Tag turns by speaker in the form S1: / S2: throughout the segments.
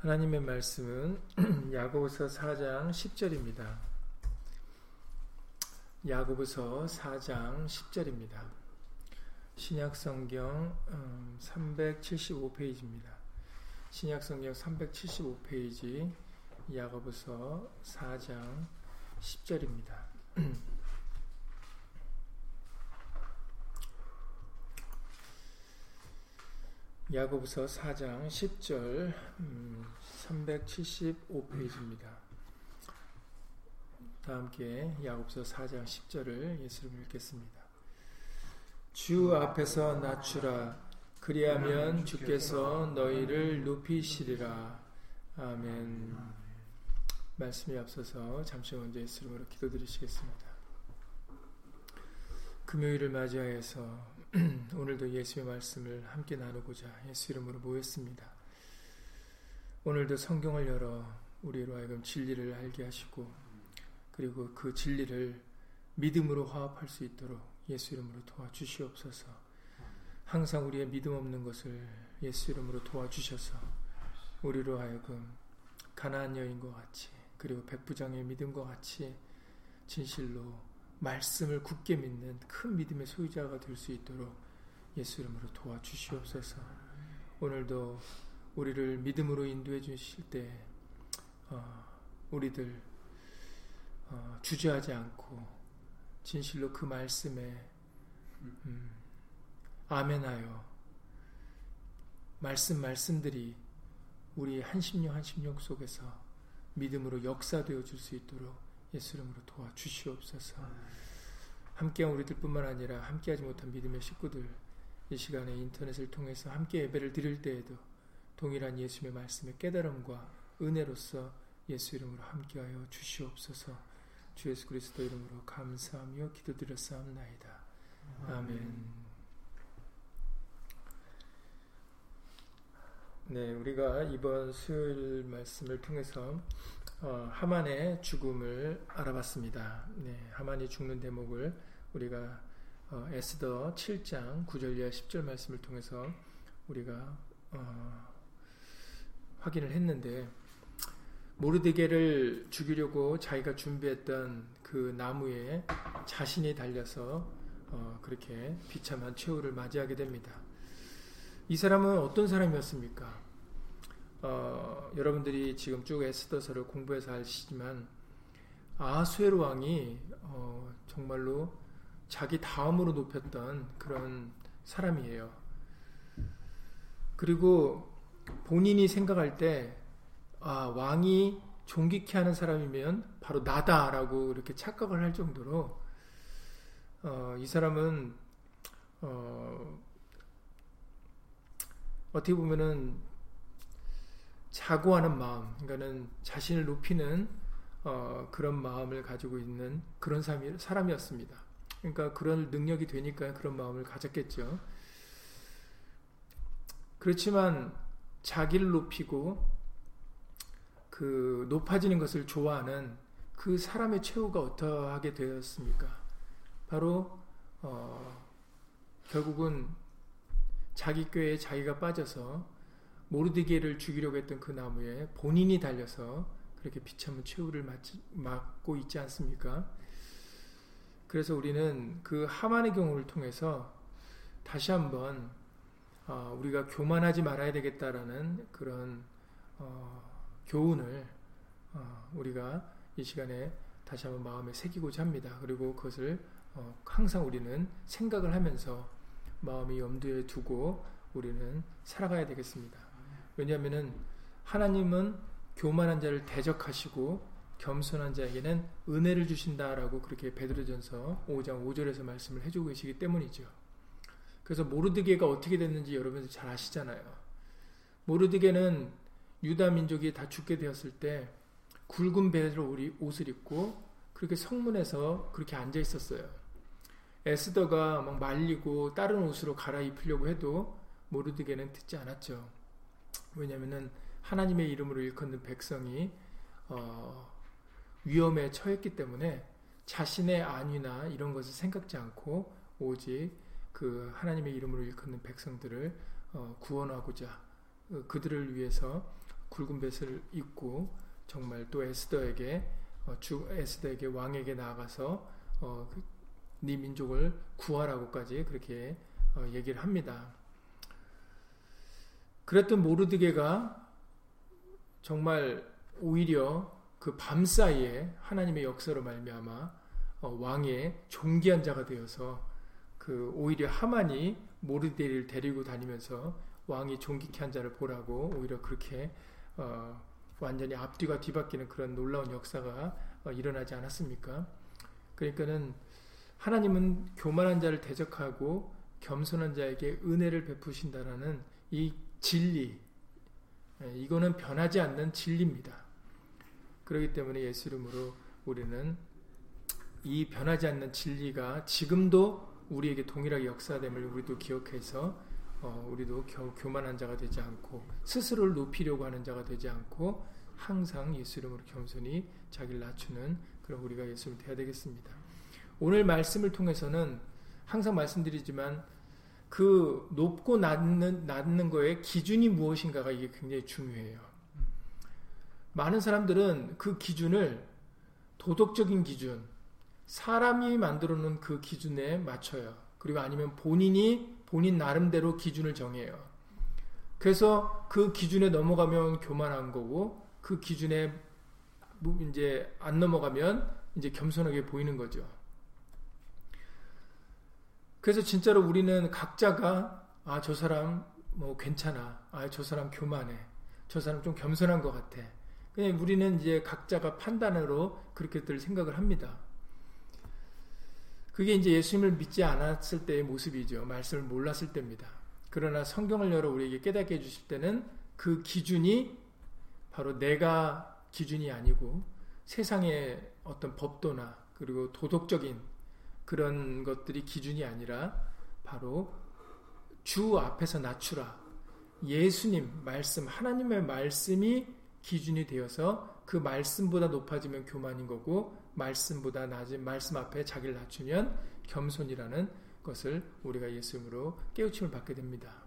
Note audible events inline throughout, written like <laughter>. S1: 하나님의 말씀은 <clears throat> 야고보서 4장 10절입니다. 야고보서 4장 10절입니다. 신약성경 375페이지입니다. 음, 신약성경 375페이지 야고보서 4장 10절입니다. <clears throat> 야고보서 4장 10절 음, 375페이지입니다. 다 함께 야고보서 4장 10절을 예수를 읽겠습니다. 주 앞에서 낮추라 그리하면 주께서 너희를 높이시리라. 아멘. 말씀이 앞서서 잠시 먼저 예수님으로 기도드리시겠습니다. 금요일을 맞이하여서 <clears throat> 오늘도 예수의 말씀을 함께 나누고자 예수 이름으로 모였습니다. 오늘도 성경을 열어 우리로 하여금 진리를 알게 하시고 그리고 그 진리를 믿음으로 화합할 수 있도록 예수 이름으로 도와주시옵소서. 항상 우리의 믿음 없는 것을 예수 이름으로 도와주셔서 우리로 하여금 가나안 여인과 같이 그리고 백부장의 믿음과 같이 진실로 말씀을 굳게 믿는 큰 믿음의 소유자가 될 수 있도록 예수 이름으로 도와주시옵소서. 오늘도 우리를 믿음으로 인도해 주실 때 어, 우리들 어, 주저하지 않고 진실로 그 말씀에 음, 아멘하여 말씀 말씀들이 우리 한심령 한심령 속에서 믿음으로 역사되어 줄 수 있도록 예수 이름으로 도와주시옵소서. 함께한 우리들뿐만 아니라 함께하지 못한 믿음의 식구들 이 시간에 인터넷을 통해서 함께 예배를 드릴 때에도 동일한 예수님의 말씀의 깨달음과 은혜로서 예수 이름으로 함께하여 주시옵소서. 주 예수 그리스도 이름으로 감사하며 기도드렸사옵나이다. 아멘. 네, 우리가 이번 수요일 말씀을 통해서 어, 하만의 죽음을 알아봤습니다. 네, 하만이 죽는 대목을 우리가 어, 에스더 7장 9절 이하 10절 말씀을 통해서 우리가 어, 확인을 했는데 모르드게를 죽이려고 자기가 준비했던 그 나무에 자신이 달려서 어, 그렇게 비참한 최후를 맞이하게 됩니다. 이 사람은 어떤 사람이었습니까? 어, 여러분들이 지금 쭉 에스더서를 공부해서 아시지만 아수에르 왕이 어, 정말로 자기 다음으로 높였던 그런 사람이에요. 그리고 본인이 생각할 때 아, 왕이 존귀케 하는 사람이면 바로 나다라고 이렇게 착각을 할 정도로 어, 이 사람은 어, 어떻게 보면은 자고하는 마음, 그러니까는 자신을 높이는 어, 그런 마음을 가지고 있는 그런 사람이, 사람이었습니다. 그러니까 그런 능력이 되니까 그런 마음을 가졌겠죠. 그렇지만 자기를 높이고 그 높아지는 것을 좋아하는 그 사람의 최후가 어떠하게 되었습니까? 바로 어, 결국은 자기 꾀에 자기가 빠져서 모르디게를 죽이려고 했던 그 나무에 본인이 달려서 그렇게 비참한 최후를 맞고 있지 않습니까? 그래서 우리는 그 하만의 경우를 통해서 다시 한번 어, 우리가 교만하지 말아야 되겠다라는 그런 어, 교훈을 어, 우리가 이 시간에 다시 한번 마음에 새기고자 합니다. 그리고 그것을 항상 우리는 생각을 하면서 마음이 염두에 두고 우리는 살아가야 되겠습니다. 왜냐하면 하나님은 교만한 자를 대적하시고 겸손한 자에게는 은혜를 주신다라고 그렇게 베드로전서 5장 5절에서 말씀을 해주고 계시기 때문이죠. 그래서 모르드게가 어떻게 됐는지 여러분들 잘 아시잖아요. 모르드게는 유다 민족이 다 죽게 되었을 때 굵은 베로 옷을 입고 그렇게 성문에서 그렇게 앉아 있었어요. 에스더가 막 말리고 다른 옷으로 갈아입히려고 해도 모르드게는 듣지 않았죠. 왜냐하면 하나님의 이름으로 일컫는 백성이 어, 위험에 처했기 때문에 자신의 안위나 이런 것을 생각지 않고 오직 그 하나님의 이름으로 일컫는 백성들을 어, 구원하고자 어, 그들을 위해서 굵은 뱃을 입고 정말 또 에스더에게 어, 주 에스더에게 왕에게 나아가서 어, 그 네 민족을 구하라고까지 그렇게 어, 얘기를 합니다. 그랬던 모르드게가 정말 오히려 그 밤 사이에 하나님의 역사로 말미암아 어, 왕의 종기한 자가 되어서 그 오히려 하만이 모르드게를 데리고 다니면서 왕이 종기케 한 자를 보라고 오히려 그렇게 어 완전히 앞뒤가 뒤바뀌는 그런 놀라운 역사가 어 일어나지 않았습니까? 그러니까는 하나님은 교만한 자를 대적하고 겸손한 자에게 은혜를 베푸신다라는 이 진리, 예, 이거는 변하지 않는 진리입니다. 그렇기 때문에 예수 이름으로 우리는 이 변하지 않는 진리가 지금도 우리에게 동일하게 역사됨을 우리도 기억해서 어, 우리도 겨, 교만한 자가 되지 않고 스스로를 높이려고 하는 자가 되지 않고 항상 예수 이름으로 겸손히 자기를 낮추는 그런 우리가 예수를 돼야 되겠습니다. 오늘 말씀을 통해서는 항상 말씀드리지만 그 높고 낮는, 낮는 거에 기준이 무엇인가가 이게 굉장히 중요해요. 많은 사람들은 그 기준을 도덕적인 기준, 사람이 만들어 놓은 그 기준에 맞춰요. 그리고 아니면 본인이 본인 나름대로 기준을 정해요. 그래서 그 기준에 넘어가면 교만한 거고 그 기준에 뭐 이제 안 넘어가면 이제 겸손하게 보이는 거죠. 그래서 진짜로 우리는 각자가 아, 저 사람 뭐 괜찮아. 아, 저 사람 교만해. 저 사람 좀 겸손한 것 같아. 그냥 우리는 이제 각자가 판단으로 그렇게들 생각을 합니다. 그게 이제 예수님을 믿지 않았을 때의 모습이죠. 말씀을 몰랐을 때입니다. 그러나 성경을 열어 우리에게 깨닫게 해주실 때는 그 기준이 바로 내가 기준이 아니고 세상의 어떤 법도나 그리고 도덕적인 그런 것들이 기준이 아니라 바로 주 앞에서 낮추라. 예수님 말씀, 하나님의 말씀이 기준이 되어서 그 말씀보다 높아지면 교만인 거고 말씀보다 낮은 말씀 앞에 자기를 낮추면 겸손이라는 것을 우리가 예수님으로 깨우침을 받게 됩니다.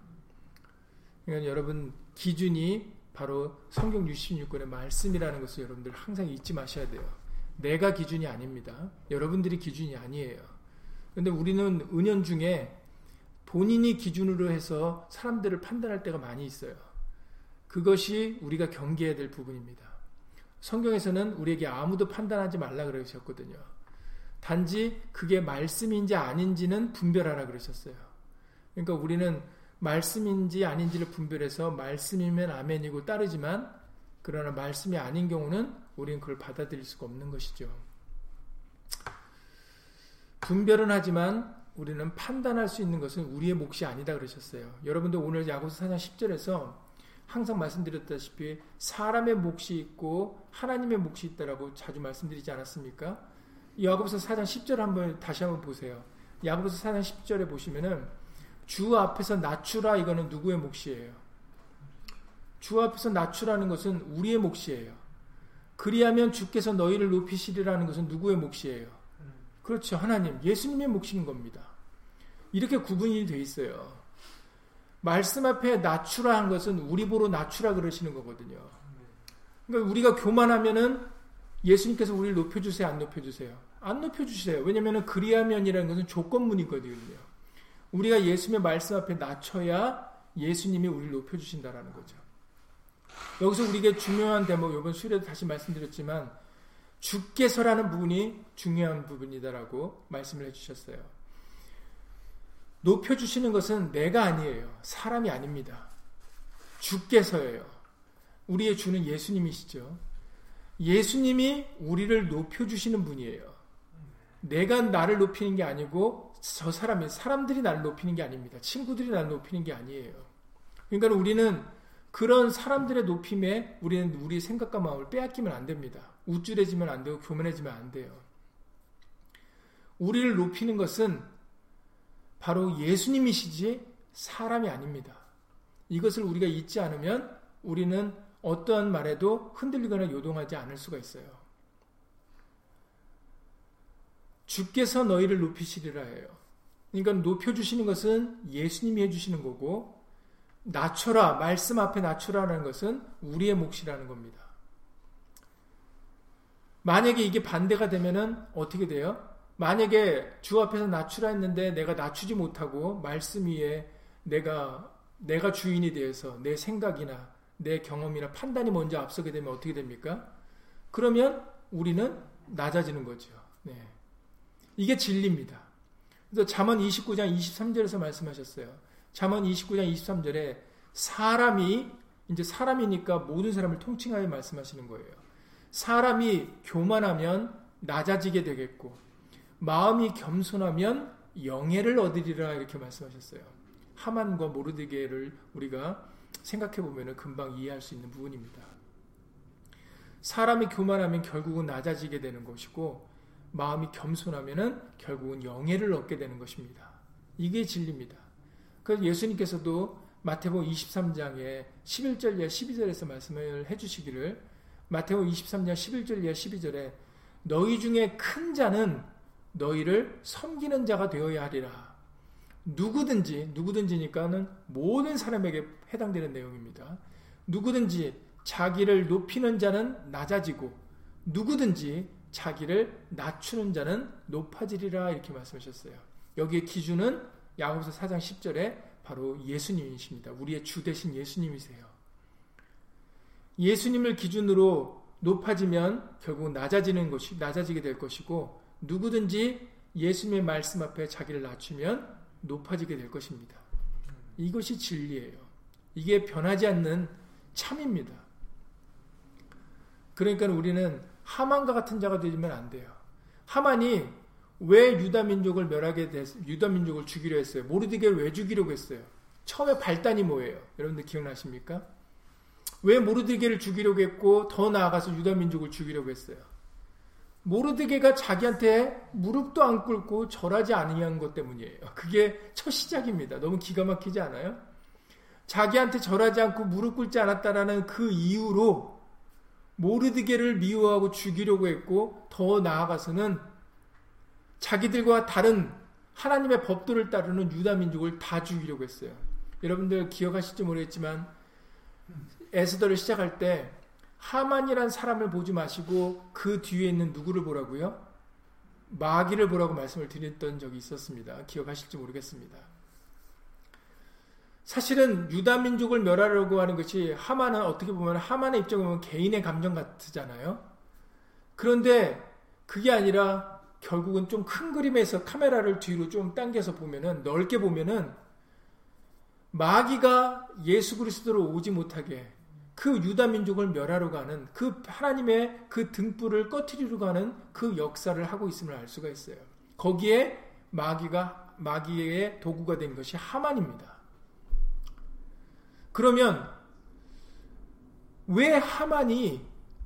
S1: 그러니까 여러분 기준이 바로 성경 66권의 말씀이라는 것을 여러분들 항상 잊지 마셔야 돼요. 내가 기준이 아닙니다. 여러분들이 기준이 아니에요. 근데 우리는 은연 중에 본인이 기준으로 해서 사람들을 판단할 때가 많이 있어요. 그것이 우리가 경계해야 될 부분입니다. 성경에서는 우리에게 아무도 판단하지 말라 그러셨거든요. 단지 그게 말씀인지 아닌지는 분별하라 그러셨어요. 그러니까 우리는 말씀인지 아닌지를 분별해서 말씀이면 아멘이고 따르지만 그러나 말씀이 아닌 경우는 우리는 그걸 받아들일 수가 없는 것이죠. 분별은 하지만 우리는 판단할 수 있는 것은 우리의 몫이 아니다 그러셨어요. 여러분도 오늘 야고보서 4장 10절에서 항상 말씀드렸다시피 사람의 몫이 있고 하나님의 몫이 있다라고 자주 말씀드리지 않았습니까? 야고보서 4장 10절 한번 다시 한번 보세요. 야고보서 4장 10절에 보시면은 주 앞에서 낮추라 이거는 누구의 몫이에요? 주 앞에서 낮추라는 것은 우리의 몫이에요. 그리하면 주께서 너희를 높이시리라는 것은 누구의 몫이에요? 그렇죠. 하나님, 예수님의 몫인 겁니다. 이렇게 구분이 돼 있어요. 말씀 앞에 낮추라 한 것은 우리 보러 낮추라 그러시는 거거든요. 그러니까 우리가 교만하면은 예수님께서 우리를 높여주세요, 안 높여주세요? 안 높여주세요. 왜냐면은 그리하면이라는 것은 조건문이거든요. 우리가 예수님의 말씀 앞에 낮춰야 예수님이 우리를 높여주신다라는 거죠. 여기서 우리에게 중요한 대목, 이번 수련도 다시 말씀드렸지만, 주께서라는 부분이 중요한 부분이다라고 말씀을 해주셨어요. 높여주시는 것은 내가 아니에요. 사람이 아닙니다. 주께서예요. 우리의 주는 예수님이시죠. 예수님이 우리를 높여주시는 분이에요. 내가 나를 높이는 게 아니고 저 사람이, 사람들이 나를 높이는 게 아닙니다. 친구들이 나를 높이는 게 아니에요. 그러니까 우리는 그런 사람들의 높임에 우리는 우리 생각과 마음을 빼앗기면 안 됩니다. 우쭐해지면 안 되고 교만해지면 안 돼요. 우리를 높이는 것은 바로 예수님이시지 사람이 아닙니다. 이것을 우리가 잊지 않으면 우리는 어떠한 말에도 흔들리거나 요동하지 않을 수가 있어요. 주께서 너희를 높이시리라 해요. 그러니까 높여주시는 것은 예수님이 해주시는 거고, 낮춰라, 말씀 앞에 낮춰라라는 것은 우리의 몫이라는 겁니다. 만약에 이게 반대가 되면은 어떻게 돼요? 만약에 주 앞에서 낮추라 했는데 내가 낮추지 못하고 말씀 위에 내가 내가 주인이 되어서 내 생각이나 내 경험이나 판단이 먼저 앞서게 되면 어떻게 됩니까? 그러면 우리는 낮아지는 거죠. 네. 이게 진리입니다. 그래서 잠언 29장 23절에서 말씀하셨어요. 잠언 29장 23절에 사람이 이제 사람이니까 모든 사람을 통칭하여 말씀하시는 거예요. 사람이 교만하면 낮아지게 되겠고 마음이 겸손하면 영예를 얻으리라 이렇게 말씀하셨어요. 하만과 모르드게를 우리가 생각해 보면 금방 이해할 수 있는 부분입니다. 사람이 교만하면 결국은 낮아지게 되는 것이고 마음이 겸손하면은 결국은 영예를 얻게 되는 것입니다. 이게 진리입니다. 그래서 예수님께서도 마태복 23장에 11절에 12절에서 말씀을 해주시기를 마태오 23년 11절이야 12절에 너희 중에 큰 자는 너희를 섬기는 자가 되어야 하리라. 누구든지 누구든지니까는 모든 사람에게 해당되는 내용입니다. 누구든지 자기를 높이는 자는 낮아지고 누구든지 자기를 낮추는 자는 높아지리라 이렇게 말씀하셨어요. 여기에 기준은 야고보서 4장 10절에 바로 예수님이십니다. 우리의 주 대신 예수님이세요. 예수님을 기준으로 높아지면 결국 낮아지는 것이 낮아지게 될 것이고 누구든지 예수님의 말씀 앞에 자기를 낮추면 높아지게 될 것입니다. 이것이 진리예요. 이게 변하지 않는 참입니다. 그러니까 우리는 하만과 같은 자가 되면 안 돼요. 하만이 왜 유다 민족을 멸하게 됐 유다 민족을 죽이려 했어요? 모르드게를 왜 죽이려고 했어요? 처음에 발단이 뭐예요? 여러분들 기억나십니까? 왜 모르드게를 죽이려고 했고 더 나아가서 유다 민족을 죽이려고 했어요. 모르드게가 자기한테 무릎도 안 꿇고 절하지 않으냐것 때문이에요. 그게 첫 시작입니다. 너무 기가 막히지 않아요? 자기한테 절하지 않고 무릎 꿇지 않았다라는 그 이유로 모르드게를 미워하고 죽이려고 했고 더 나아가서는 자기들과 다른 하나님의 법도를 따르는 유다 민족을 다 죽이려고 했어요. 여러분들 기억하실지 모르겠지만 에스더를 시작할 때 하만이란 사람을 보지 마시고 그 뒤에 있는 누구를 보라고요? 마귀를 보라고 말씀을 드렸던 적이 있었습니다. 기억하실지 모르겠습니다. 사실은 유다 민족을 멸하려고 하는 것이 하만은 어떻게 보면 하만의 입장에 보면 개인의 감정 같잖아요. 그런데 그게 아니라 결국은 좀 큰 그림에서 카메라를 뒤로 좀 당겨서 보면은 넓게 보면은 마귀가 예수 그리스도로 오지 못하게 그 유다 민족을 멸하러 가는 그 하나님의 그 등불을 꺼트리러 가는 그 역사를 하고 있음을 알 수가 있어요. 거기에 마귀가 마귀의 도구가 된 것이 하만입니다. 그러면 왜 하만이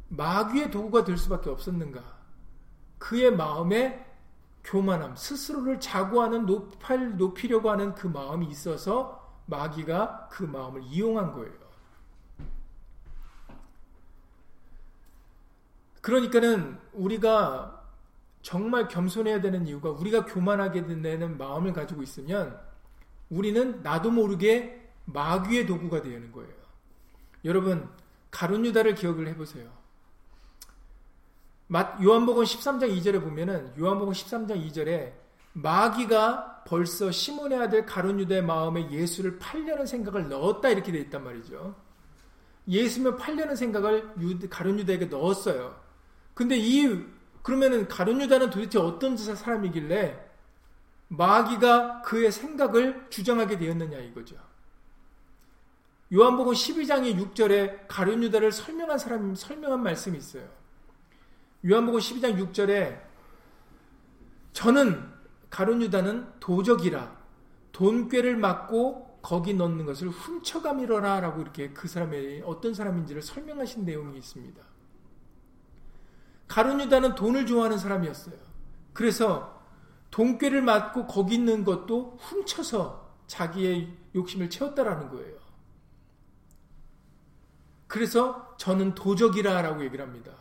S1: 마귀의 도구가 될 수밖에 없었는가? 그의 마음에 교만함, 스스로를 자고하는 높일, 높이려고 하는 그 마음이 있어서 마귀가 그 마음을 이용한 거예요. 그러니까는 우리가 정말 겸손해야 되는 이유가 우리가 교만하게 되는 마음을 가지고 있으면 우리는 나도 모르게 마귀의 도구가 되는 거예요. 여러분 가룟 유다를 기억을 해보세요. 요한복음 13장 2절에 보면은 요한복음 13장 2절에 마귀가 벌써 시몬의 아들 가룟 유다의 마음에 예수를 팔려는 생각을 넣었다 이렇게 돼 있단 말이죠. 예수면 팔려는 생각을 가룟 유다에게 넣었어요. 근데 이 그러면은 가룟 유다는 도대체 어떤 사람이길래 마귀가 그의 생각을 주장하게 되었느냐 이거죠. 요한복음 12장의 6절에 가룟 유다를 설명한 사람 설명한 말씀이 있어요. 요한복음 12장 6절에 저는 가룟 유다는 도적이라 돈꾀를 맞고 거기 넣는 것을 훔쳐가밀어라라고 이렇게 그 사람의 어떤 사람인지를 설명하신 내용이 있습니다. 가룟 유다는 돈을 좋아하는 사람이었어요. 그래서 돈꾀를 맞고 거기 있는 것도 훔쳐서 자기의 욕심을 채웠다라는 거예요. 그래서 저는 도적이라라고 얘기를 합니다.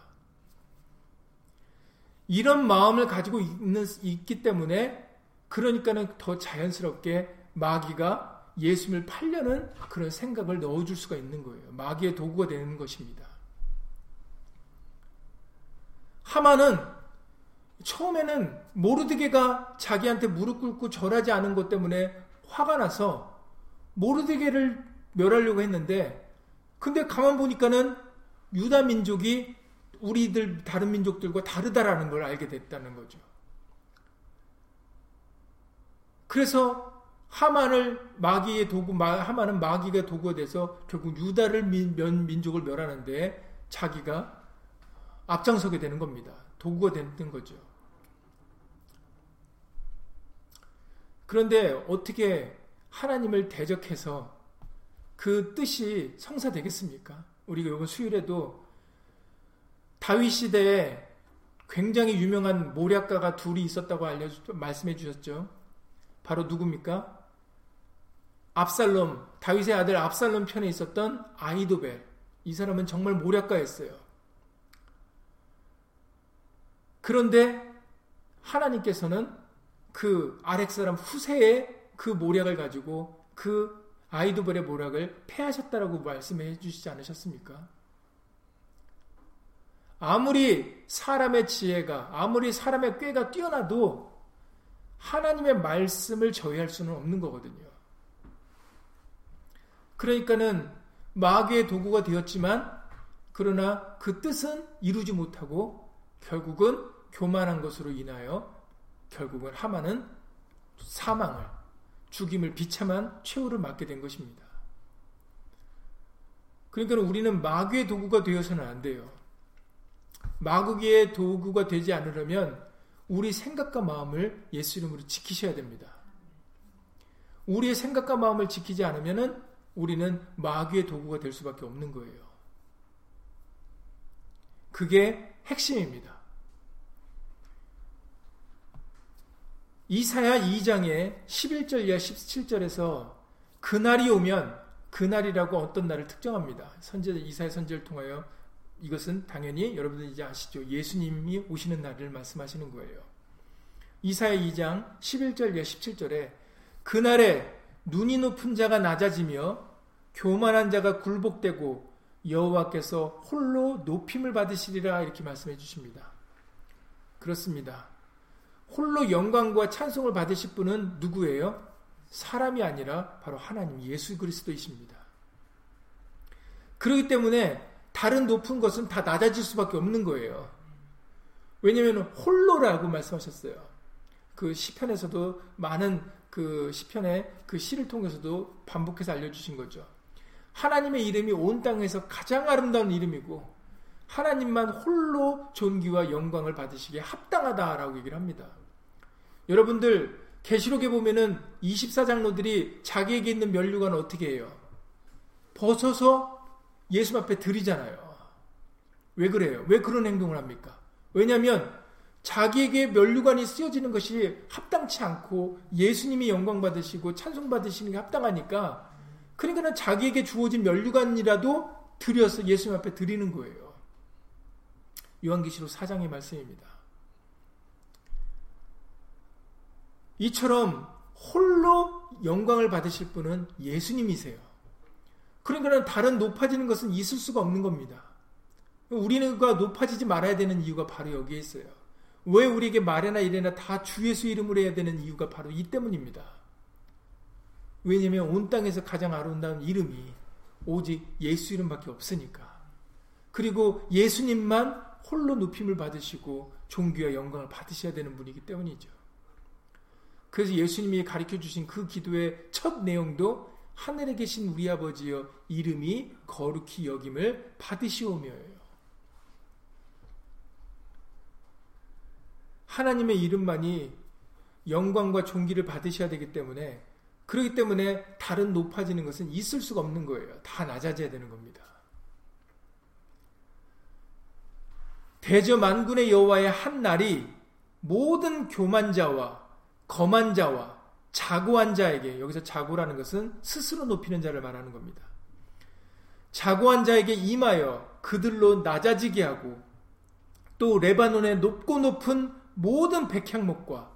S1: 이런 마음을 가지고 있는, 있기 때문에 그러니까는 더 자연스럽게 마귀가 예수님을 팔려는 그런 생각을 넣어줄 수가 있는 거예요. 마귀의 도구가 되는 것입니다. 하마는 처음에는 모르드게가 자기한테 무릎 꿇고 절하지 않은 것 때문에 화가 나서 모르드게를 멸하려고 했는데 근데 가만 보니까는 유다 민족이 우리들 다른 민족들과 다르다라는 걸 알게 됐다는 거죠. 그래서 하만을 마귀의 도구, 하만은 마귀가 도구가 돼서 결국 유다를 민, 면, 민족을 멸하는데 자기가 앞장서게 되는 겁니다. 도구가 되는 거죠. 그런데 어떻게 하나님을 대적해서 그 뜻이 성사되겠습니까? 우리가 이번 수일에도 요 다윗 시대에 굉장히 유명한 모략가가 둘이 있었다고 알려 말씀해 주셨죠. 바로 누굽니까? 압살롬, 다윗의 아들 압살롬 편에 있었던 아이도벨. 이 사람은 정말 모략가였어요. 그런데 하나님께서는 그 아렉사람 후세의 그 모략을 가지고 그아이도벌의 모략을 패하셨다라고 말씀해 주시지 않으셨습니까? 아무리 사람의 지혜가, 아무리 사람의 꾀가 뛰어나도 하나님의 말씀을 저해할 수는 없는 거거든요. 그러니까는 마귀의 도구가 되었지만, 그러나 그 뜻은 이루지 못하고 결국은 교만한 것으로 인하여 결국은 하만은 사망을 죽임을 비참한 최후를 맞게 된 것입니다. 그러니까 우리는 마귀의 도구가 되어서는 안 돼요. 마귀의 도구가 되지 않으려면 우리 생각과 마음을 예수 이름으로 지키셔야 됩니다. 우리의 생각과 마음을 지키지 않으면 우리는 마귀의 도구가 될 수밖에 없는 거예요. 그게 핵심입니다. 이사야 2장의 11절 이하 17절에서 그날이 오면 그날이라고 어떤 날을 특정합니다. 선제 이사야 선제를 통하여 이것은 당연히 여러분들 이제 아시죠. 예수님이 오시는 날을 말씀하시는 거예요. 이사야 2장 11절 17절에 그날에 눈이 높은 자가 낮아지며 교만한 자가 굴복되고 여호와께서 홀로 높임을 받으시리라 이렇게 말씀해 주십니다. 그렇습니다. 홀로 영광과 찬송을 받으실 분은 누구예요? 사람이 아니라 바로 하나님 예수 그리스도이십니다. 그렇기 때문에 다른 높은 것은 다 낮아질 수밖에 없는 거예요. 왜냐하면 홀로라고 말씀하셨어요. 그 시편에서도 많은 그 시편의 그 시를 통해서도 반복해서 알려주신 거죠. 하나님의 이름이 온 땅에서 가장 아름다운 이름이고 하나님만 홀로 존귀와 영광을 받으시기에 합당하다라고 얘기를 합니다. 여러분들 계시록에 보면은 24장로들이 자기에게 있는 면류관 어떻게 해요? 벗어서 예수 앞에 드리잖아요. 왜 그래요? 왜 그런 행동을 합니까? 왜냐하면 자기에게 면류관이 쓰여지는 것이 합당치 않고 예수님이 영광 받으시고 찬송 받으시는 게 합당하니까 그러니까는 자기에게 주어진 면류관이라도 드려서 예수님 앞에 드리는 거예요. 요한계시록 4장의 말씀입니다. 이처럼 홀로 영광을 받으실 분은 예수님이세요. 그러니까 다른 높아지는 것은 있을 수가 없는 겁니다. 우리는 그 높아지지 말아야 되는 이유가 바로 여기에 있어요. 왜 우리에게 말이나 일이나 다 주 예수 이름으로 해야 되는 이유가 바로 이 때문입니다. 왜냐면 온 땅에서 가장 아름다운 이름이 오직 예수 이름밖에 없으니까. 그리고 예수님만 홀로 높임을 받으시고 종교와 영광을 받으셔야 되는 분이기 때문이죠. 그래서 예수님이 가르쳐 주신 그 기도의 첫 내용도 하늘에 계신 우리 아버지여 이름이 거룩히 여김을 받으시오며요. 하나님의 이름만이 영광과 존귀를 받으셔야 되기 때문에 그렇기 때문에 다른 높아지는 것은 있을 수가 없는 거예요. 다 낮아져야 되는 겁니다. 대저 만군의 여호와의 한 날이 모든 교만자와 거만자와 자고한 자에게 여기서 자고라는 것은 스스로 높이는 자를 말하는 겁니다. 자고한 자에게 임하여 그들로 낮아지게 하고 또 레바논의 높고 높은 모든 백향목과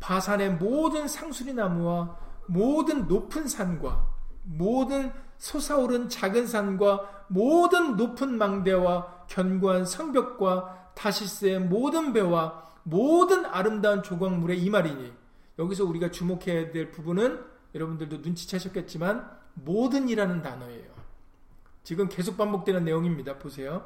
S1: 바산의 모든 상수리 나무와 모든 높은 산과 모든 솟아오른 작은 산과 모든 높은 망대와 견고한 성벽과 다시스의 모든 배와 모든 아름다운 조각물의 이 말이니 여기서 우리가 주목해야 될 부분은 여러분들도 눈치채셨겠지만 모든이라는 단어예요. 지금 계속 반복되는 내용입니다. 보세요.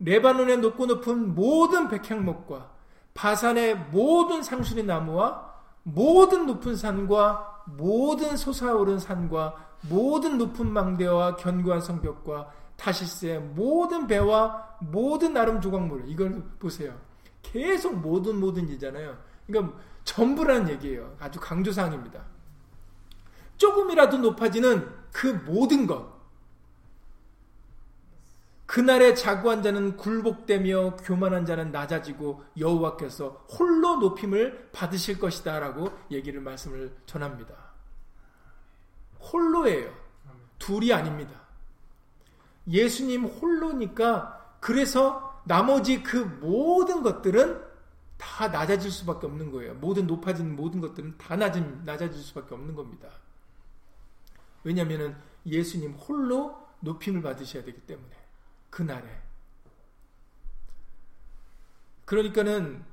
S1: 레바논의 높고 높은 모든 백향목과 바산의 모든 상수의 나무와 모든 높은 산과 모든 솟아오른 산과 모든 높은 망대와 견고한 성벽과 다시스의 모든 배와 모든 나름 조각물 이걸 보세요. 계속 모든 모든 이잖아요. 그러니까 전부라는 얘기예요. 아주 강조사항입니다. 조금이라도 높아지는 그 모든 것. 그날의 자구한 자는 굴복되며 교만한 자는 낮아지고 여호와께서 홀로 높임을 받으실 것이다 라고 얘기를 말씀을 전합니다. 홀로예요. 둘이 아닙니다. 예수님 홀로니까 그래서 나머지 그 모든 것들은 다 낮아질 수밖에 없는 거예요. 모든 높아진 모든 것들은 다 낮은, 낮아질 수밖에 없는 겁니다. 왜냐하면 예수님 홀로 높임을 받으셔야 되기 때문에 그날에 그러니까는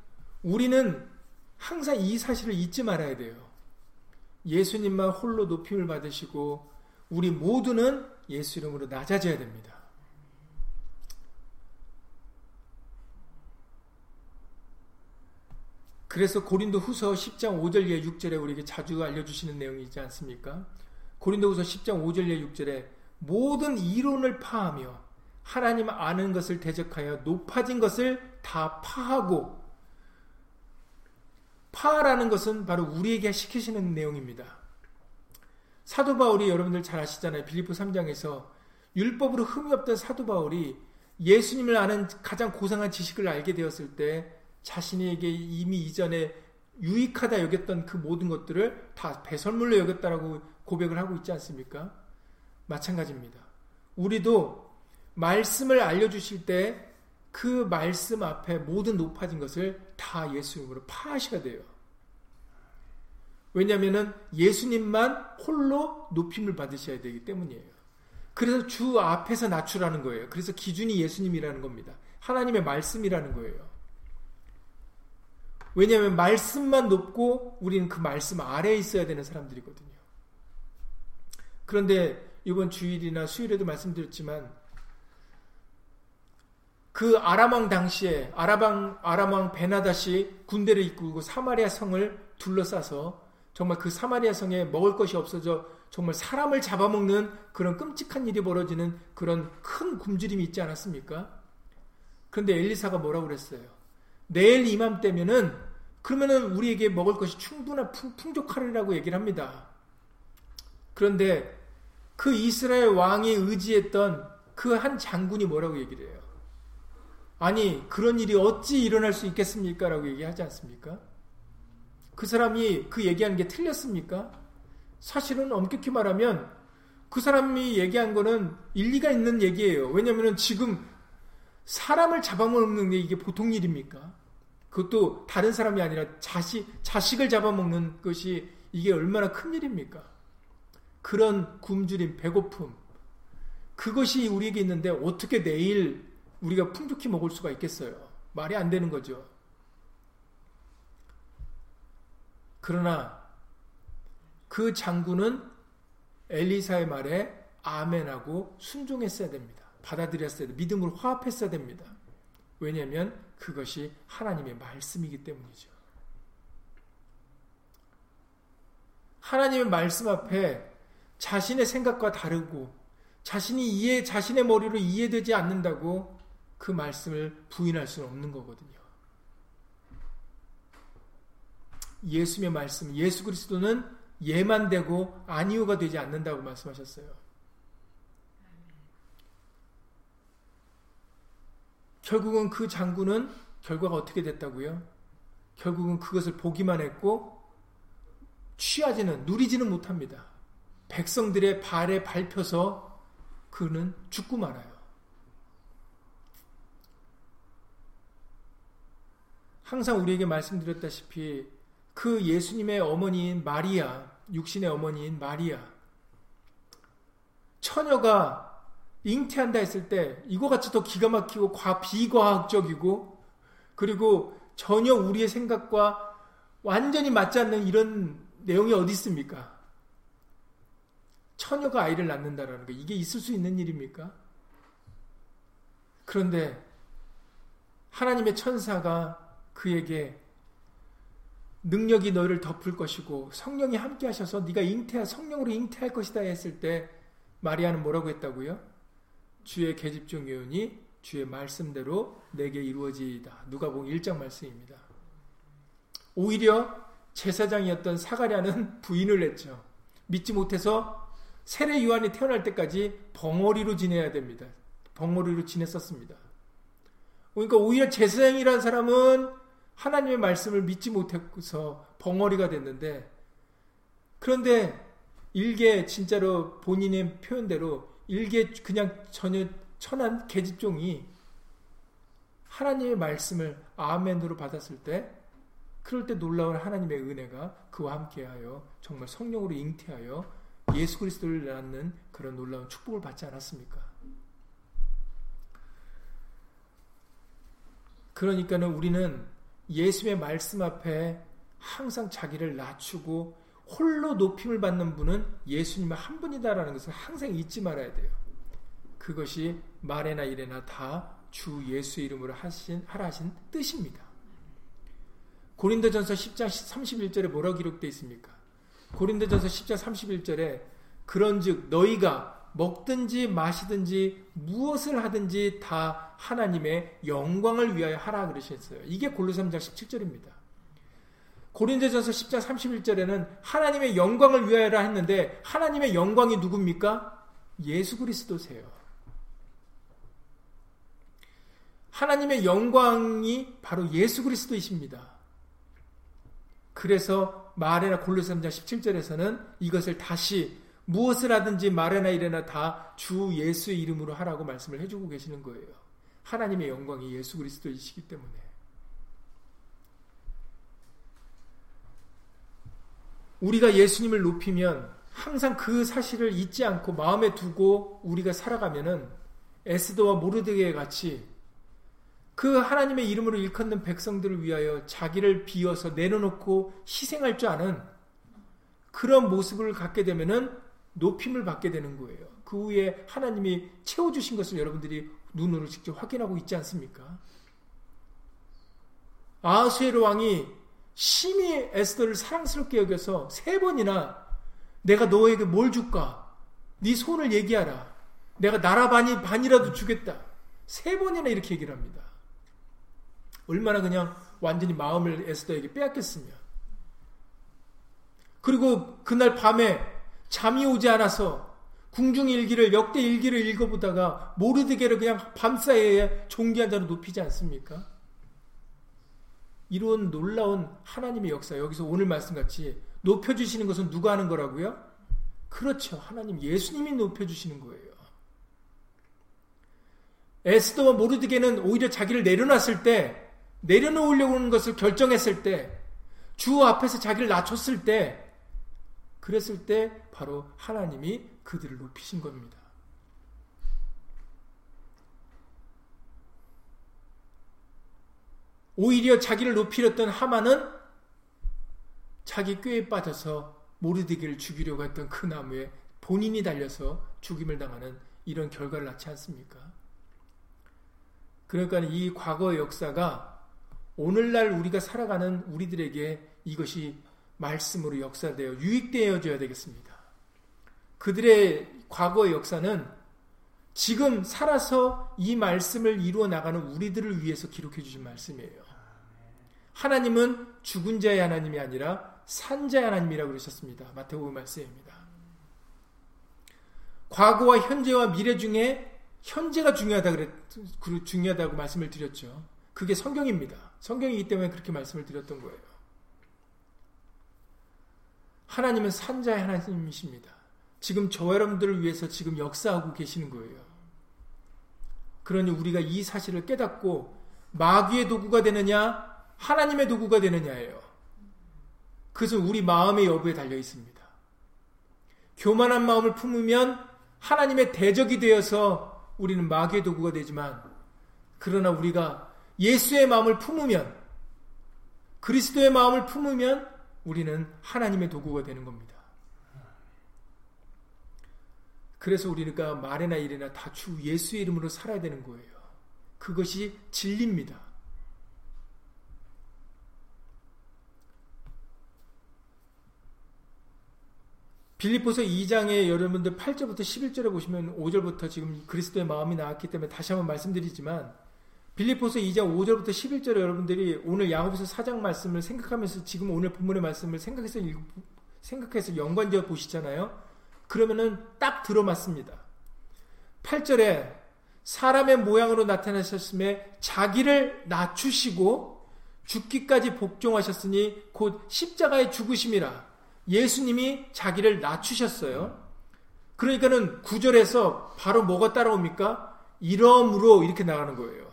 S1: 우리는 항상 이 사실을 잊지 말아야 돼요. 예수님만 홀로 높임을 받으시고 우리 모두는 예수 이름으로 낮아져야 됩니다. 그래서 고린도 후서 10장 5절에 6절에 우리에게 자주 알려주시는 내용이 있지 않습니까? 고린도 후서 10장 5절에 6절에 모든 이론을 파하며 하나님 아는 것을 대적하여 높아진 것을 다 파하고 파라는 것은 바로 우리에게 시키시는 내용입니다. 사도 바울이 여러분들 잘 아시잖아요. 빌립보 3장에서 율법으로 흠이 없던 사도 바울이 예수님을 아는 가장 고상한 지식을 알게 되었을 때 자신에게 이미 이전에 유익하다 여겼던 그 모든 것들을 다 배설물로 여겼다라고 고백을 하고 있지 않습니까? 마찬가지입니다. 우리도 말씀을 알려주실 때그 말씀 앞에 모든 높아진 것을 다 예수님으로 파하셔야 돼요. 왜냐하면 예수님만 홀로 높임을 받으셔야 되기 때문이에요. 그래서 주 앞에서 낮추라는 거예요. 그래서 기준이 예수님이라는 겁니다. 하나님의 말씀이라는 거예요. 왜냐하면 말씀만 높고 우리는 그 말씀 아래에 있어야 되는 사람들이거든요. 그런데 이번 주일이나 수요일에도 말씀드렸지만 그 아람왕 당시에 아람왕 아람왕 베나다시 군대를 이끌고 사마리아 성을 둘러싸서 정말 그 사마리아 성에 먹을 것이 없어져 정말 사람을 잡아먹는 그런 끔찍한 일이 벌어지는 그런 큰 굶주림이 있지 않았습니까? 그런데 엘리사가 뭐라고 그랬어요? 내일 이맘때면은 그러면은 우리에게 먹을 것이 충분한 풍족하리라고 얘기를 합니다. 그런데 그 이스라엘 왕이 의지했던 그 한 장군이 뭐라고 얘기를 해요? 아니, 그런 일이 어찌 일어날 수 있겠습니까? 라고 얘기하지 않습니까? 그 사람이 그 얘기하는 게 틀렸습니까? 사실은 엄격히 말하면 그 사람이 얘기한 거는 일리가 있는 얘기예요. 왜냐면은 지금 사람을 잡아먹는 게 이게 보통 일입니까? 그것도 다른 사람이 아니라 자식, 자식을 잡아먹는 것이 이게 얼마나 큰 일입니까? 그런 굶주림, 배고픔. 그것이 우리에게 있는데 어떻게 내일 우리가 풍족히 먹을 수가 있겠어요. 말이 안 되는 거죠. 그러나 그 장군은 엘리사의 말에 아멘하고 순종했어야 됩니다. 받아들였어야 됩니다. 믿음을 화합했어야 됩니다. 왜냐하면 그것이 하나님의 말씀이기 때문이죠. 하나님의 말씀 앞에 자신의 생각과 다르고 자신이 이해 자신의 머리로 이해되지 않는다고 그 말씀을 부인할 수는 없는 거거든요. 예수의 말씀, 예수 그리스도는 예만 되고 아니오가 되지 않는다고 말씀하셨어요. 결국은 그 장군은 결과가 어떻게 됐다고요? 결국은 그것을 보기만 했고 취하지는 누리지는 못합니다. 백성들의 발에 밟혀서 그는 죽고 말아요. 항상 우리에게 말씀드렸다시피 그 예수님의 어머니인 마리아, 육신의 어머니인 마리아, 처녀가 잉태한다 했을 때 이거같이 더 기가 막히고 과, 비과학적이고 그리고 전혀 우리의 생각과 완전히 맞지 않는 이런 내용이 어디 있습니까? 처녀가 아이를 낳는다라는 거 이게 있을 수 있는 일입니까? 그런데 하나님의 천사가 그에게 능력이 너를 덮을 것이고 성령이 함께 하셔서 네가 잉태 성령으로 잉태할 것이다 했을 때 마리아는 뭐라고 했다고요? 주의 계집중 예언이 주의 말씀대로 내게 이루어지이다. 누가복음 1장 말씀입니다. 오히려 제사장이었던 사가랴는 부인을 했죠. 믿지 못해서 세례 요한이 태어날 때까지 벙어리로 지내야 됩니다. 벙어리로 지냈었습니다. 그러니까 오히려 제사장이라는 사람은 하나님의 말씀을 믿지 못해서 벙어리가 됐는데 그런데 일개 진짜로 본인의 표현대로 일개 그냥 전혀 천한 계집종이 하나님의 말씀을 아멘으로 받았을 때 그럴 때 놀라운 하나님의 은혜가 그와 함께하여 정말 성령으로 잉태하여 예수 그리스도를 낳는 그런 놀라운 축복을 받지 않았습니까? 그러니까는 우리는 예수의 말씀 앞에 항상 자기를 낮추고 홀로 높임을 받는 분은 예수님의 한 분이다라는 것을 항상 잊지 말아야 돼요. 그것이 말에나 일에나 다 주 예수 이름으로 하신, 하라 하신 뜻입니다. 고린도전서 10장 31절에 뭐라고 기록되어 있습니까? 고린도전서 10장 31절에 그런즉 너희가 먹든지 마시든지 무엇을 하든지 다 하나님의 영광을 위하여 하라 그러셨어요. 이게 골로삼장 17절입니다. 고린도전서 10장 31절에는 하나님의 영광을 위하여라 했는데 하나님의 영광이 누굽니까? 예수 그리스도세요. 하나님의 영광이 바로 예수 그리스도이십니다. 그래서 마레나 골로삼장 17절에서는 이것을 다시 무엇을 하든지 말이나 이래나다 주 예수의 이름으로 하라고 말씀을 해주고 계시는 거예요. 하나님의 영광이 예수 그리스도이시기 때문에. 우리가 예수님을 높이면 항상 그 사실을 잊지 않고 마음에 두고 우리가 살아가면은 에스더와 모르드게 같이 그 하나님의 이름으로 일컫는 백성들을 위하여 자기를 비어서 내려놓고 희생할 줄 아는 그런 모습을 갖게 되면은 높임을 받게 되는 거예요. 그 후에 하나님이 채워주신 것을 여러분들이 눈으로 직접 확인하고 있지 않습니까? 아하수에르 왕이 심히 에스더를 사랑스럽게 여겨서 세 번이나 내가 너에게 뭘 줄까? 네 손을 얘기하라. 내가 나라 반이 반이라도 주겠다. 세 번이나 이렇게 얘기를 합니다. 얼마나 그냥 완전히 마음을 에스더에게 빼앗겼으며. 그리고 그날 밤에 잠이 오지 않아서 궁중일기를 역대일기를 읽어보다가 모르드게를 그냥 밤사이에 종기한 자로 높이지 않습니까? 이런 놀라운 하나님의 역사 여기서 오늘 말씀같이 높여주시는 것은 누가 하는 거라고요? 그렇죠. 하나님 예수님이 높여주시는 거예요. 에스더와 모르드게는 오히려 자기를 내려놨을 때 내려놓으려고 하는 것을 결정했을 때 주 앞에서 자기를 낮췄을 때 그랬을 때 바로 하나님이 그들을 높이신 겁니다. 오히려 자기를 높이려던 하만은 자기 꾀에 빠져서 모르드기를 죽이려고 했던 그 나무에 본인이 달려서 죽임을 당하는 이런 결과를 낳지 않습니까? 그러니까 이 과거의 역사가 오늘날 우리가 살아가는 우리들에게 이것이 말씀으로 역사되어 유익되어져야 되겠습니다. 그들의 과거의 역사는 지금 살아서 이 말씀을 이루어 나가는 우리들을 위해서 기록해 주신 말씀이에요. 하나님은 죽은 자의 하나님이 아니라 산 자의 하나님이라고 그러셨습니다. 마태복음 말씀입니다. 과거와 현재와 미래 중에 현재가 중요하다 그랬 중요하다고 말씀을 드렸죠. 그게 성경입니다. 성경이기 때문에 그렇게 말씀을 드렸던 거예요. 하나님은 산자의 하나님이십니다. 지금 저 여러분들을 위해서 지금 역사하고 계시는 거예요. 그러니 우리가 이 사실을 깨닫고 마귀의 도구가 되느냐 하나님의 도구가 되느냐예요. 그것은 우리 마음의 여부에 달려 있습니다. 교만한 마음을 품으면 하나님의 대적이 되어서 우리는 마귀의 도구가 되지만 그러나 우리가 예수의 마음을 품으면 그리스도의 마음을 품으면 우리는 하나님의 도구가 되는 겁니다. 그래서 우리가 말이나 일이나 다 주 예수의 이름으로 살아야 되는 거예요. 그것이 진리입니다. 빌립보서 2장에 여러분들 8절부터 11절에 보시면 5절부터 지금 그리스도의 마음이 나왔기 때문에 다시 한번 말씀드리지만 빌리포스 2자 5절부터 11절에 여러분들이 오늘 야고보서 사장 말씀을 생각하면서 지금 오늘 본문의 말씀을 생각해서 생각해서 연관되어 보시잖아요. 그러면은 딱 들어맞습니다. 8절에 사람의 모양으로 나타나셨음에 자기를 낮추시고 죽기까지 복종하셨으니 곧 십자가의 죽으심이라 예수님이 자기를 낮추셨어요. 그러니까는 9절에서 바로 뭐가 따라옵니까? 이러므로 이렇게 나가는 거예요.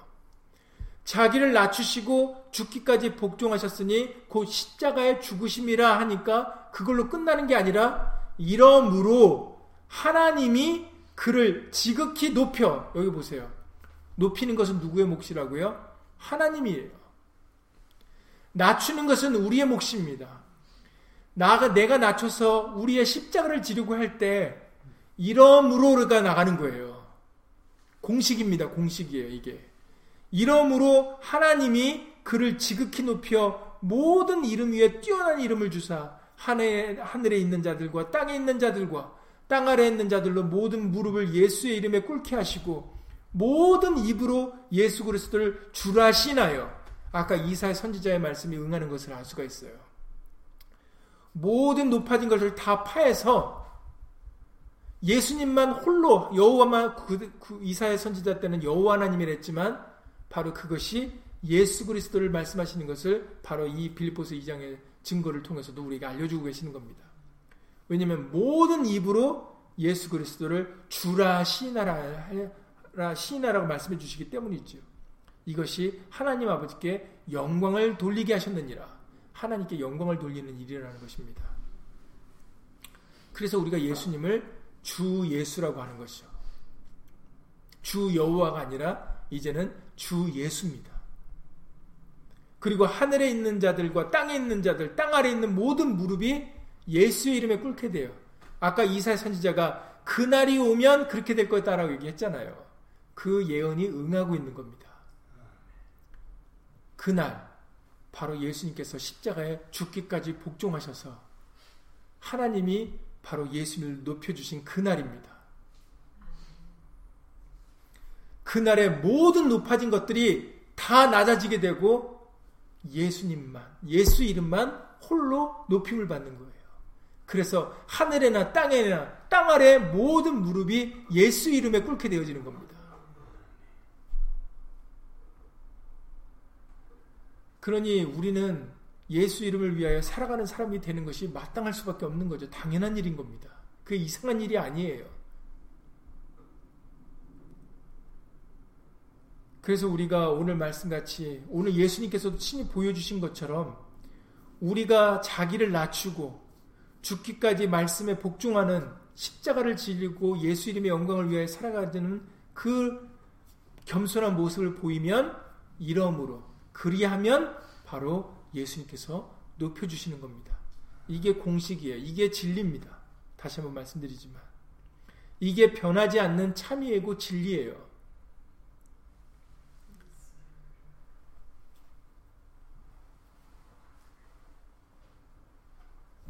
S1: 자기를 낮추시고 죽기까지 복종하셨으니 곧 십자가의 죽으심이라 하니까 그걸로 끝나는 게 아니라 이러므로 하나님이 그를 지극히 높여 여기 보세요. 높이는 것은 누구의 몫이라고요? 하나님이에요. 낮추는 것은 우리의 몫입니다. 나가 내가 낮춰서 우리의 십자가를 지르고 할 때 이러므로가 나가는 거예요. 공식입니다. 공식이에요, 이게. 이러므로 하나님이 그를 지극히 높여 모든 이름 위에 뛰어난 이름을 주사 하늘에, 하늘에 있는 자들과 땅에 있는 자들과 땅 아래 에 있는 자들로 모든 무릎을 예수의 이름에 꿇게 하시고 모든 입으로 예수 그리스도를 주라시나요. 아까 이사의 선지자의 말씀이 응하는 것을 알 수가 있어요. 모든 높아진 것을 다 파해서 예수님만 홀로 여호와만 그, 그 이사의 선지자 때는 여호와 하나님이랬지만 바로 그것이 예수 그리스도를 말씀하시는 것을 바로 이빌리포스 2장의 증거를 통해서도 우리가 알려주고 계시는 겁니다. 왜냐하면 모든 입으로 예수 그리스도를 주라 시나라 시나라고 말씀해 주시기 때문이지 이것이 하나님 아버지께 영광을 돌리게 하셨느니라. 하나님께 영광을 돌리는 일이라는 것입니다. 그래서 우리가 예수님을 주 예수라고 하는 것이죠. 주 여호와가 아니라 이제는 주 예수입니다. 그리고 하늘에 있는 자들과 땅에 있는 자들, 땅 아래 있는 모든 무릎이 예수의 이름에 꿇게 돼요. 아까 이사 선지자가 그날이 오면 그렇게 될 것이다라고 얘기했잖아요. 그 예언이 응하고 있는 겁니다. 그날 바로 예수님께서 십자가에 죽기까지 복종하셔서 하나님이 바로 예수님을 높여주신 그날입니다. 그날의 모든 높아진 것들이 다 낮아지게 되고 예수님만, 예수 이름만 홀로 높임을 받는 거예요. 그래서 하늘에나 땅에나 땅 아래 모든 무릎이 예수 이름에 꿇게 되어지는 겁니다. 그러니 우리는 예수 이름을 위하여 살아가는 사람이 되는 것이 마땅할 수밖에 없는 거죠. 당연한 일인 겁니다. 그 이상한 일이 아니에요. 그래서 우리가 오늘 말씀같이 오늘 예수님께서 도 친히 보여주신 것처럼 우리가 자기를 낮추고 죽기까지 말씀에 복종하는 십자가를 지리고 예수 이름의 영광을 위해 살아가는 그 겸손한 모습을 보이면 이러므로 그리하면 바로 예수님께서 높여주시는 겁니다. 이게 공식이에요. 이게 진리입니다. 다시 한번 말씀드리지만 이게 변하지 않는 참이고 진리예요.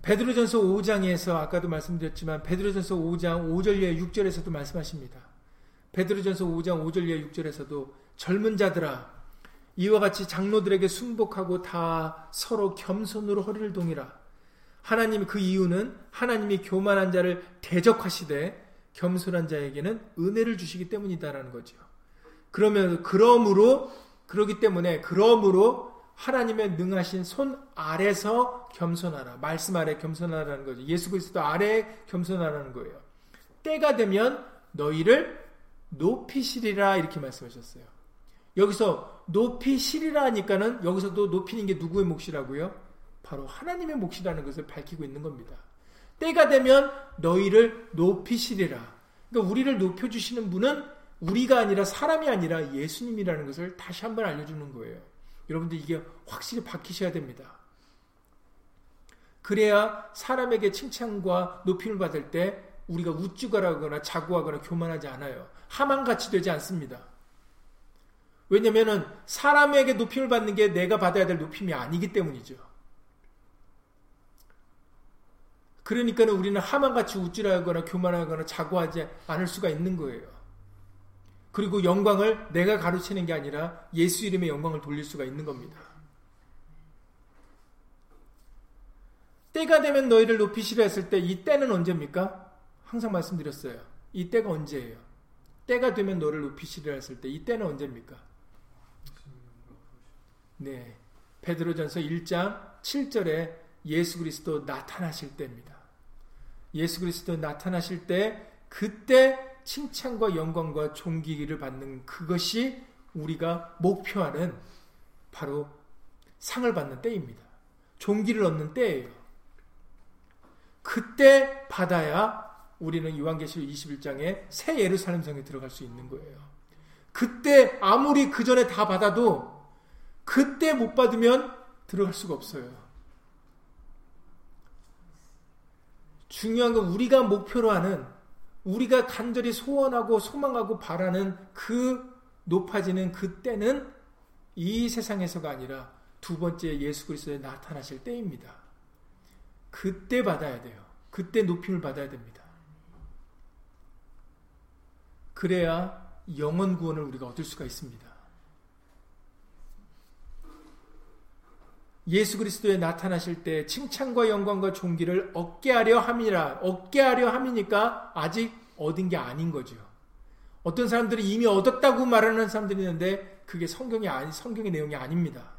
S1: 베드로전서 5장에서 아까도 말씀드렸지만 베드로전서 5장 5절에 6절에서도 말씀하십니다. 베드로전서 5장 5절에 6절에서도 젊은 자들아 이와 같이 장로들에게 순복하고 다 서로 겸손으로 허리를 동이라. 하나님 그 이유는 하나님이 교만한 자를 대적하시되 겸손한 자에게는 은혜를 주시기 때문이다라는 거죠. 그러면 그러므로 그러기 때문에 그러므로 하나님의 능하신 손 아래서 겸손하라. 말씀 아래 겸손하라는 거죠. 예수 그리스도 아래 겸손하라는 거예요. 때가 되면 너희를 높이시리라 이렇게 말씀하셨어요. 여기서 높이시리라 하니까는 여기서도 높이는 게 누구의 몫이라고요? 바로 하나님의 몫이라는 것을 밝히고 있는 겁니다. 때가 되면 너희를 높이시리라. 그러니까 우리를 높여주시는 분은 우리가 아니라 사람이 아니라 예수님이라는 것을 다시 한번 알려주는 거예요. 여러분들 이게 확실히 바뀌셔야 됩니다. 그래야 사람에게 칭찬과 높임을 받을 때 우리가 우쭈가라거나 자고하거나 교만하지 않아요. 하만같이 되지 않습니다. 왜냐면은 사람에게 높임을 받는 게 내가 받아야 될 높임이 아니기 때문이죠. 그러니까는 우리는 하만같이 우쭐라거나 교만하거나 자고하지 않을 수가 있는 거예요. 그리고 영광을 내가 가르치는 게 아니라 예수 이름의 영광을 돌릴 수가 있는 겁니다. 때가 되면 너희를 높이시려 했을 때 이 때는 언제입니까? 항상 말씀드렸어요. 이 때가 언제예요? 때가 되면 너를 높이시려 했을 때 이 때는 언제입니까? 네. 베드로전서 1장 7절에 예수 그리스도 나타나실 때입니다. 예수 그리스도 나타나실 때 그때 칭찬과 영광과 존귀를 받는 그것이 우리가 목표하는 바로 상을 받는 때입니다. 종기를 얻는 때예요. 그때 받아야 우리는 요한계시록 21장에 새 예루살렘 성에 들어갈 수 있는 거예요. 그때 아무리 그 전에 다 받아도 그때 못 받으면 들어갈 수가 없어요. 중요한 건 우리가 목표로 하는 우리가 간절히 소원하고 소망하고 바라는 그 높아지는 그 때는 이 세상에서가 아니라 두 번째 예수 그리스도에 나타나실 때입니다. 그때 받아야 돼요. 그때 높임을 받아야 됩니다. 그래야 영원 구원을 우리가 얻을 수가 있습니다. 예수 그리스도에 나타나실 때 칭찬과 영광과 존귀를 얻게 하려 함이라 얻게 하려 함이니까 아직 얻은 게 아닌 거죠. 어떤 사람들이 이미 얻었다고 말하는 사람들이 있는데 그게 성경이 아니 성경의 내용이 아닙니다.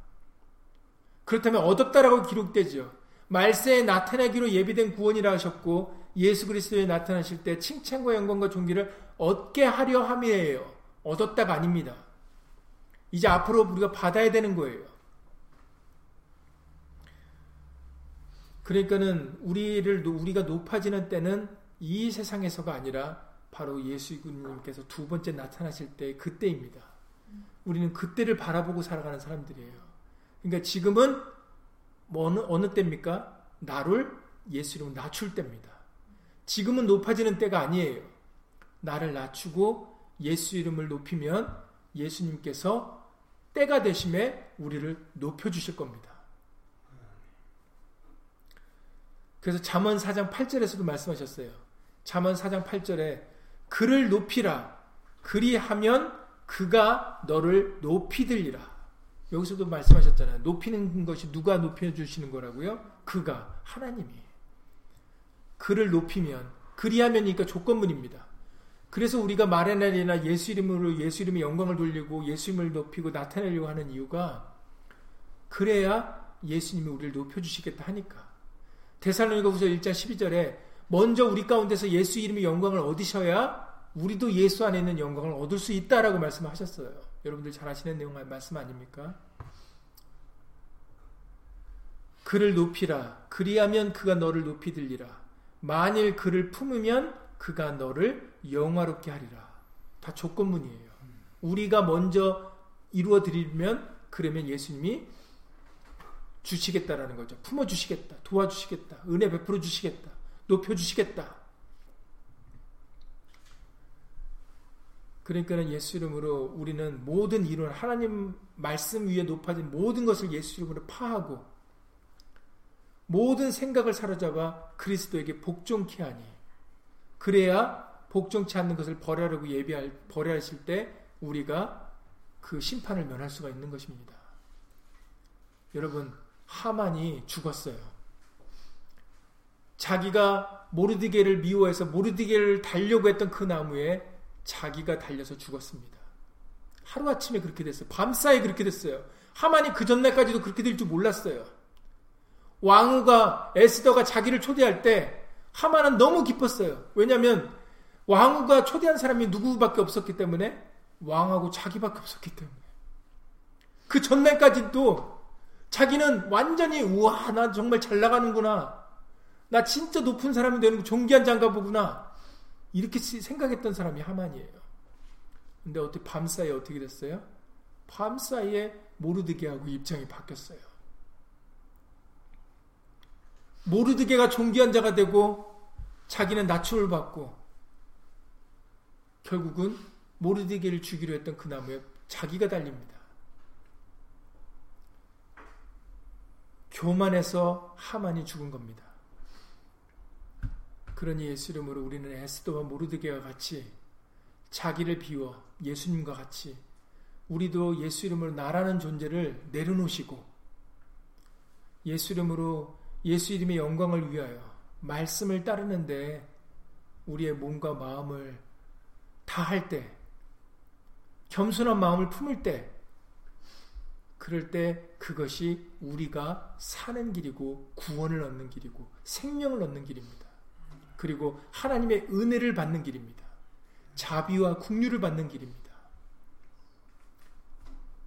S1: 그렇다면 얻었다라고 기록되죠. 말세에 나타나기로 예비된 구원이라 하셨고 예수 그리스도에 나타나실 때 칭찬과 영광과 존귀를 얻게 하려 함이에요. 얻었다가 아닙니다. 이제 앞으로 우리가 받아야 되는 거예요. 그러니까는 우리를 우리가 높아지는 때는 이 세상에서가 아니라 바로 예수님께서 두 번째 나타나실 때 그때입니다. 우리는 그때를 바라보고 살아가는 사람들이에요. 그러니까 지금은 뭐 어느, 어느 때입니까? 나를 예수로 낮출 때입니다. 지금은 높아지는 때가 아니에요. 나를 낮추고 예수 이름을 높이면 예수님께서 때가 되심에 우리를 높여주실 겁니다. 그래서 잠언 4장 8절에서도 말씀하셨어요. 잠언 4장 8절에 그를 높이라 그리하면 그가 너를 높이 들리라. 여기서도 말씀하셨잖아요. 높이는 것이 누가 높여 주시는 거라고요? 그가 하나님이. 그를 높이면 그리하면이니까 조건문입니다. 그래서 우리가 말의 날이나 예수 이름으로 예수 이름의 영광을 돌리고 예수 이름을 높이고 나타내려고 하는 이유가 그래야 예수님이 우리를 높여 주시겠다 하니까. 대살로니가 후서 1장 12절에 먼저 우리 가운데서 예수 이름의 영광을 얻으셔야 우리도 예수 안에 있는 영광을 얻을 수 있다라고 말씀하셨어요. 여러분들 잘 아시는 내용 말씀 아닙니까? 그를 높이라 그리하면 그가 너를 높이 들리라 만일 그를 품으면 그가 너를 영화롭게 하리라 다 조건문이에요. 우리가 먼저 이루어 드리면 그러면 예수님이 주시겠다라는 거죠. 품어 주시겠다. 도와주시겠다. 은혜 베풀어 주시겠다. 높여 주시겠다. 그러니까는 예수 이름으로 우리는 모든 이론 하나님 말씀 위에 높아진 모든 것을 예수 이름으로 파하고 모든 생각을 사로잡아 그리스도에게 복종케 하니 그래야 복종치 않는 것을 버려려고 예비할 버려하실 때 우리가 그 심판을 면할 수가 있는 것입니다. 여러분 하만이 죽었어요. 자기가 모르디게를 미워해서 모르디게를 달려고 했던 그 나무에 자기가 달려서 죽었습니다. 하루아침에 그렇게 됐어요. 밤사이 그렇게 됐어요. 하만이 그 전날까지도 그렇게 될 줄 몰랐어요. 왕후가 에스더가 자기를 초대할 때 하만은 너무 기뻤어요. 왜냐하면 왕후가 초대한 사람이 누구밖에 없었기 때문에 왕하고 자기밖에 없었기 때문에 그 전날까지도 자기는 완전히 우와 나 정말 잘 나가는구나. 나 진짜 높은 사람이 되는 거 존귀한 장가보구나. 이렇게 생각했던 사람이 하만이에요. 근데 어떻게 밤사이에 어떻게 됐어요? 밤사이에 모르드게하고 입장이 바뀌었어요. 모르드게가 존귀한 자가 되고 자기는 낮춤을 받고 결국은 모르드게를 죽이려 했던 그 나무에 자기가 달립니다. 교만해서 하만이 죽은 겁니다. 그러니 예수 이름으로 우리는 에스더와 모르드게와 같이 자기를 비워 예수님과 같이 우리도 예수 이름으로 나라는 존재를 내려놓으시고 예수 이름으로 예수 이름의 영광을 위하여 말씀을 따르는데 우리의 몸과 마음을 다할 때 겸손한 마음을 품을 때 그럴 때 그것이 우리가 사는 길이고 구원을 얻는 길이고 생명을 얻는 길입니다. 그리고 하나님의 은혜를 받는 길입니다. 자비와 국류를 받는 길입니다.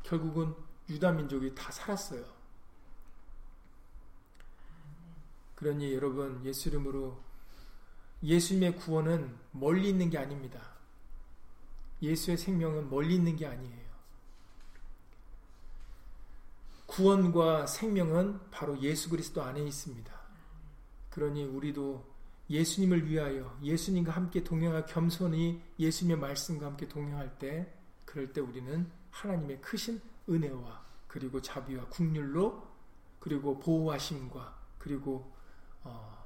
S1: 결국은 유다 민족이 다 살았어요. 그러니 여러분 예수 이름으로 예수님의 구원은 멀리 있는 게 아닙니다. 예수의 생명은 멀리 있는 게 아니에요. 구원과 생명은 바로 예수 그리스도 안에 있습니다. 그러니 우리도 예수님을 위하여 예수님과 함께 동행하 겸손히 예수님의 말씀과 함께 동행할 때 그럴 때 우리는 하나님의 크신 은혜와 그리고 자비와 국률로 그리고 보호하심과 그리고 어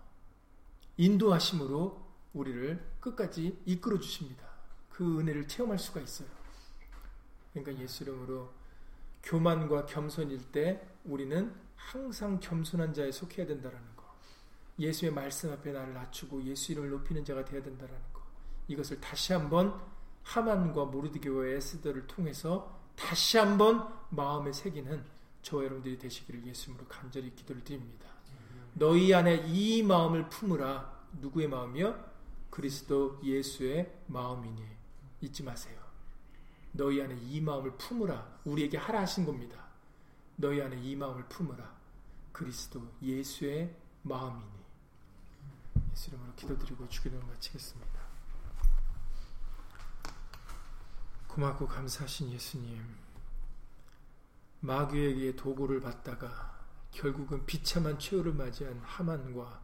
S1: 인도하심으로 우리를 끝까지 이끌어 주십니다. 그 은혜를 체험할 수가 있어요. 그러니까 예수 이름으로 교만과 겸손일 때 우리는 항상 겸손한 자에 속해야 된다라는 거. 예수의 말씀 앞에 나를 낮추고 예수 이름을 높이는 자가 되어야 된다라는 거. 이것을 다시 한번 하만과 모르드교의 에스더를 통해서 다시 한번 마음에 새기는 저와 여러분들이 되시기를 예수님으로 간절히 기도를 드립니다. 너희 안에 이 마음을 품으라. 누구의 마음이요? 그리스도 예수의 마음이니 잊지 마세요. 너희 안에 이 마음을 품으라. 우리에게 하라 하신 겁니다. 너희 안에 이 마음을 품으라. 그리스도 예수의 마음이니. 예수 이름으로 기도드리고 주기도 마치겠습니다. 고맙고 감사하신 예수님. 마귀에게 도구를 받다가 결국은 비참한 최후를 맞이한 하만과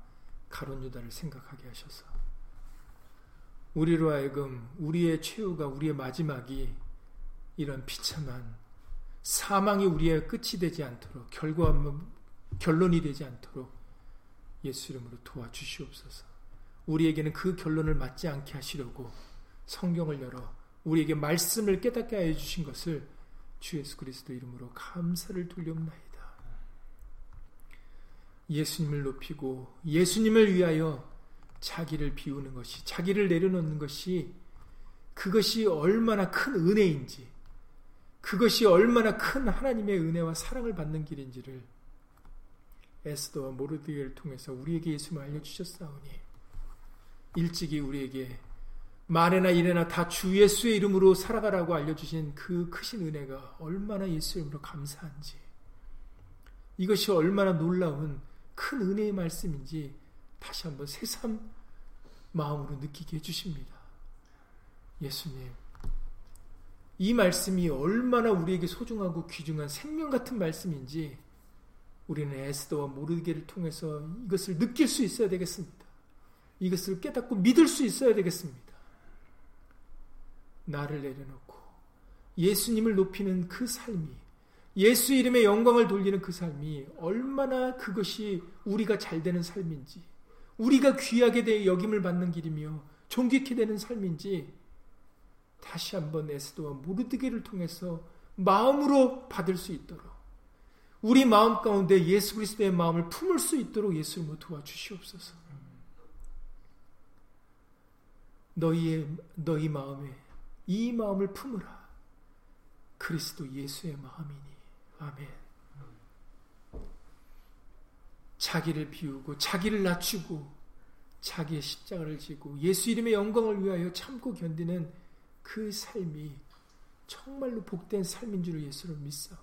S1: 가론유다를 생각하게 하셔서 우리로 하여금 우리의 최후가 우리의 마지막이 이런 비참한 사망이 우리의 끝이 되지 않도록 결과 결론이 되지 않도록 예수 이름으로 도와주시옵소서. 우리에게는 그 결론을 맞지 않게 하시려고 성경을 열어 우리에게 말씀을 깨닫게 해 주신 것을 주 예수 그리스도 이름으로 감사를 돌려옵나이다. 예수님을 높이고 예수님을 위하여 자기를 비우는 것이 자기를 내려놓는 것이 그것이 얼마나 큰 은혜인지 그것이 얼마나 큰 하나님의 은혜와 사랑을 받는 길인지를 에스더와 모르드게를 통해서 우리에게 예수님 알려주셨사오니 일찍이 우리에게 말에나 일에나 다 주 예수의 이름으로 살아가라고 알려주신 그 크신 은혜가 얼마나 예수 이름으로 감사한지 이것이 얼마나 놀라운 큰 은혜의 말씀인지 다시 한번 새삼 마음으로 느끼게 해주십니다. 예수님 이 말씀이 얼마나 우리에게 소중하고 귀중한 생명 같은 말씀인지 우리는 에스더와 모르게를 통해서 이것을 느낄 수 있어야 되겠습니다. 이것을 깨닫고 믿을 수 있어야 되겠습니다. 나를 내려놓고 예수님을 높이는 그 삶이 예수 이름의 영광을 돌리는 그 삶이 얼마나 그것이 우리가 잘 되는 삶인지 우리가 귀하게 대해 여김을 받는 길이며 존귀케 되는 삶인지 다시 한번 에스도와 모르드게를 통해서 마음으로 받을 수 있도록 우리 마음 가운데 예수 그리스도의 마음을 품을 수 있도록 예수님을 도와주시옵소서. 너희의 너희 마음에 이 마음을 품으라. 그리스도 예수의 마음이니. 아멘. 자기를 비우고 자기를 낮추고 자기의 십자가를 지고 예수 이름의 영광을 위하여 참고 견디는 그 삶이 정말로 복된 삶인 줄을 예수를 믿사오니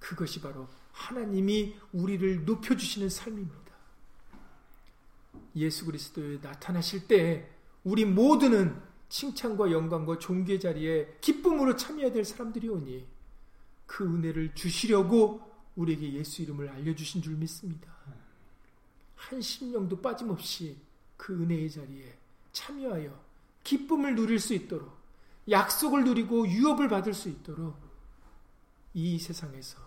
S1: 그것이 바로 하나님이 우리를 높여주시는 삶입니다. 예수 그리스도에 나타나실 때 우리 모두는 칭찬과 영광과 존귀의 자리에 기쁨으로 참여해야 될 사람들이 오니 그 은혜를 주시려고 우리에게 예수 이름을 알려주신 줄 믿습니다. 한 심령도 빠짐없이 그 은혜의 자리에 참여하여 기쁨을 누릴 수 있도록 약속을 누리고 유업을 받을 수 있도록 이 세상에서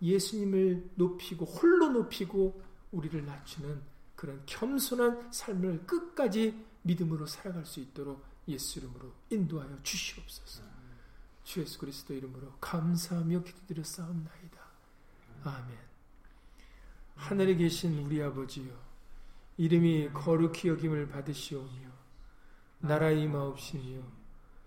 S1: 예수님을 높이고 홀로 높이고 우리를 낮추는 그런 겸손한 삶을 끝까지 믿음으로 살아갈 수 있도록 예수 이름으로 인도하여 주시옵소서. 주 예수 그리스도 이름으로 감사하며 기도드려 싸움나이다. 아멘. 하늘에 계신 우리 아버지요 이름이 거룩히 여김을 받으시오며 나라의 마옵시니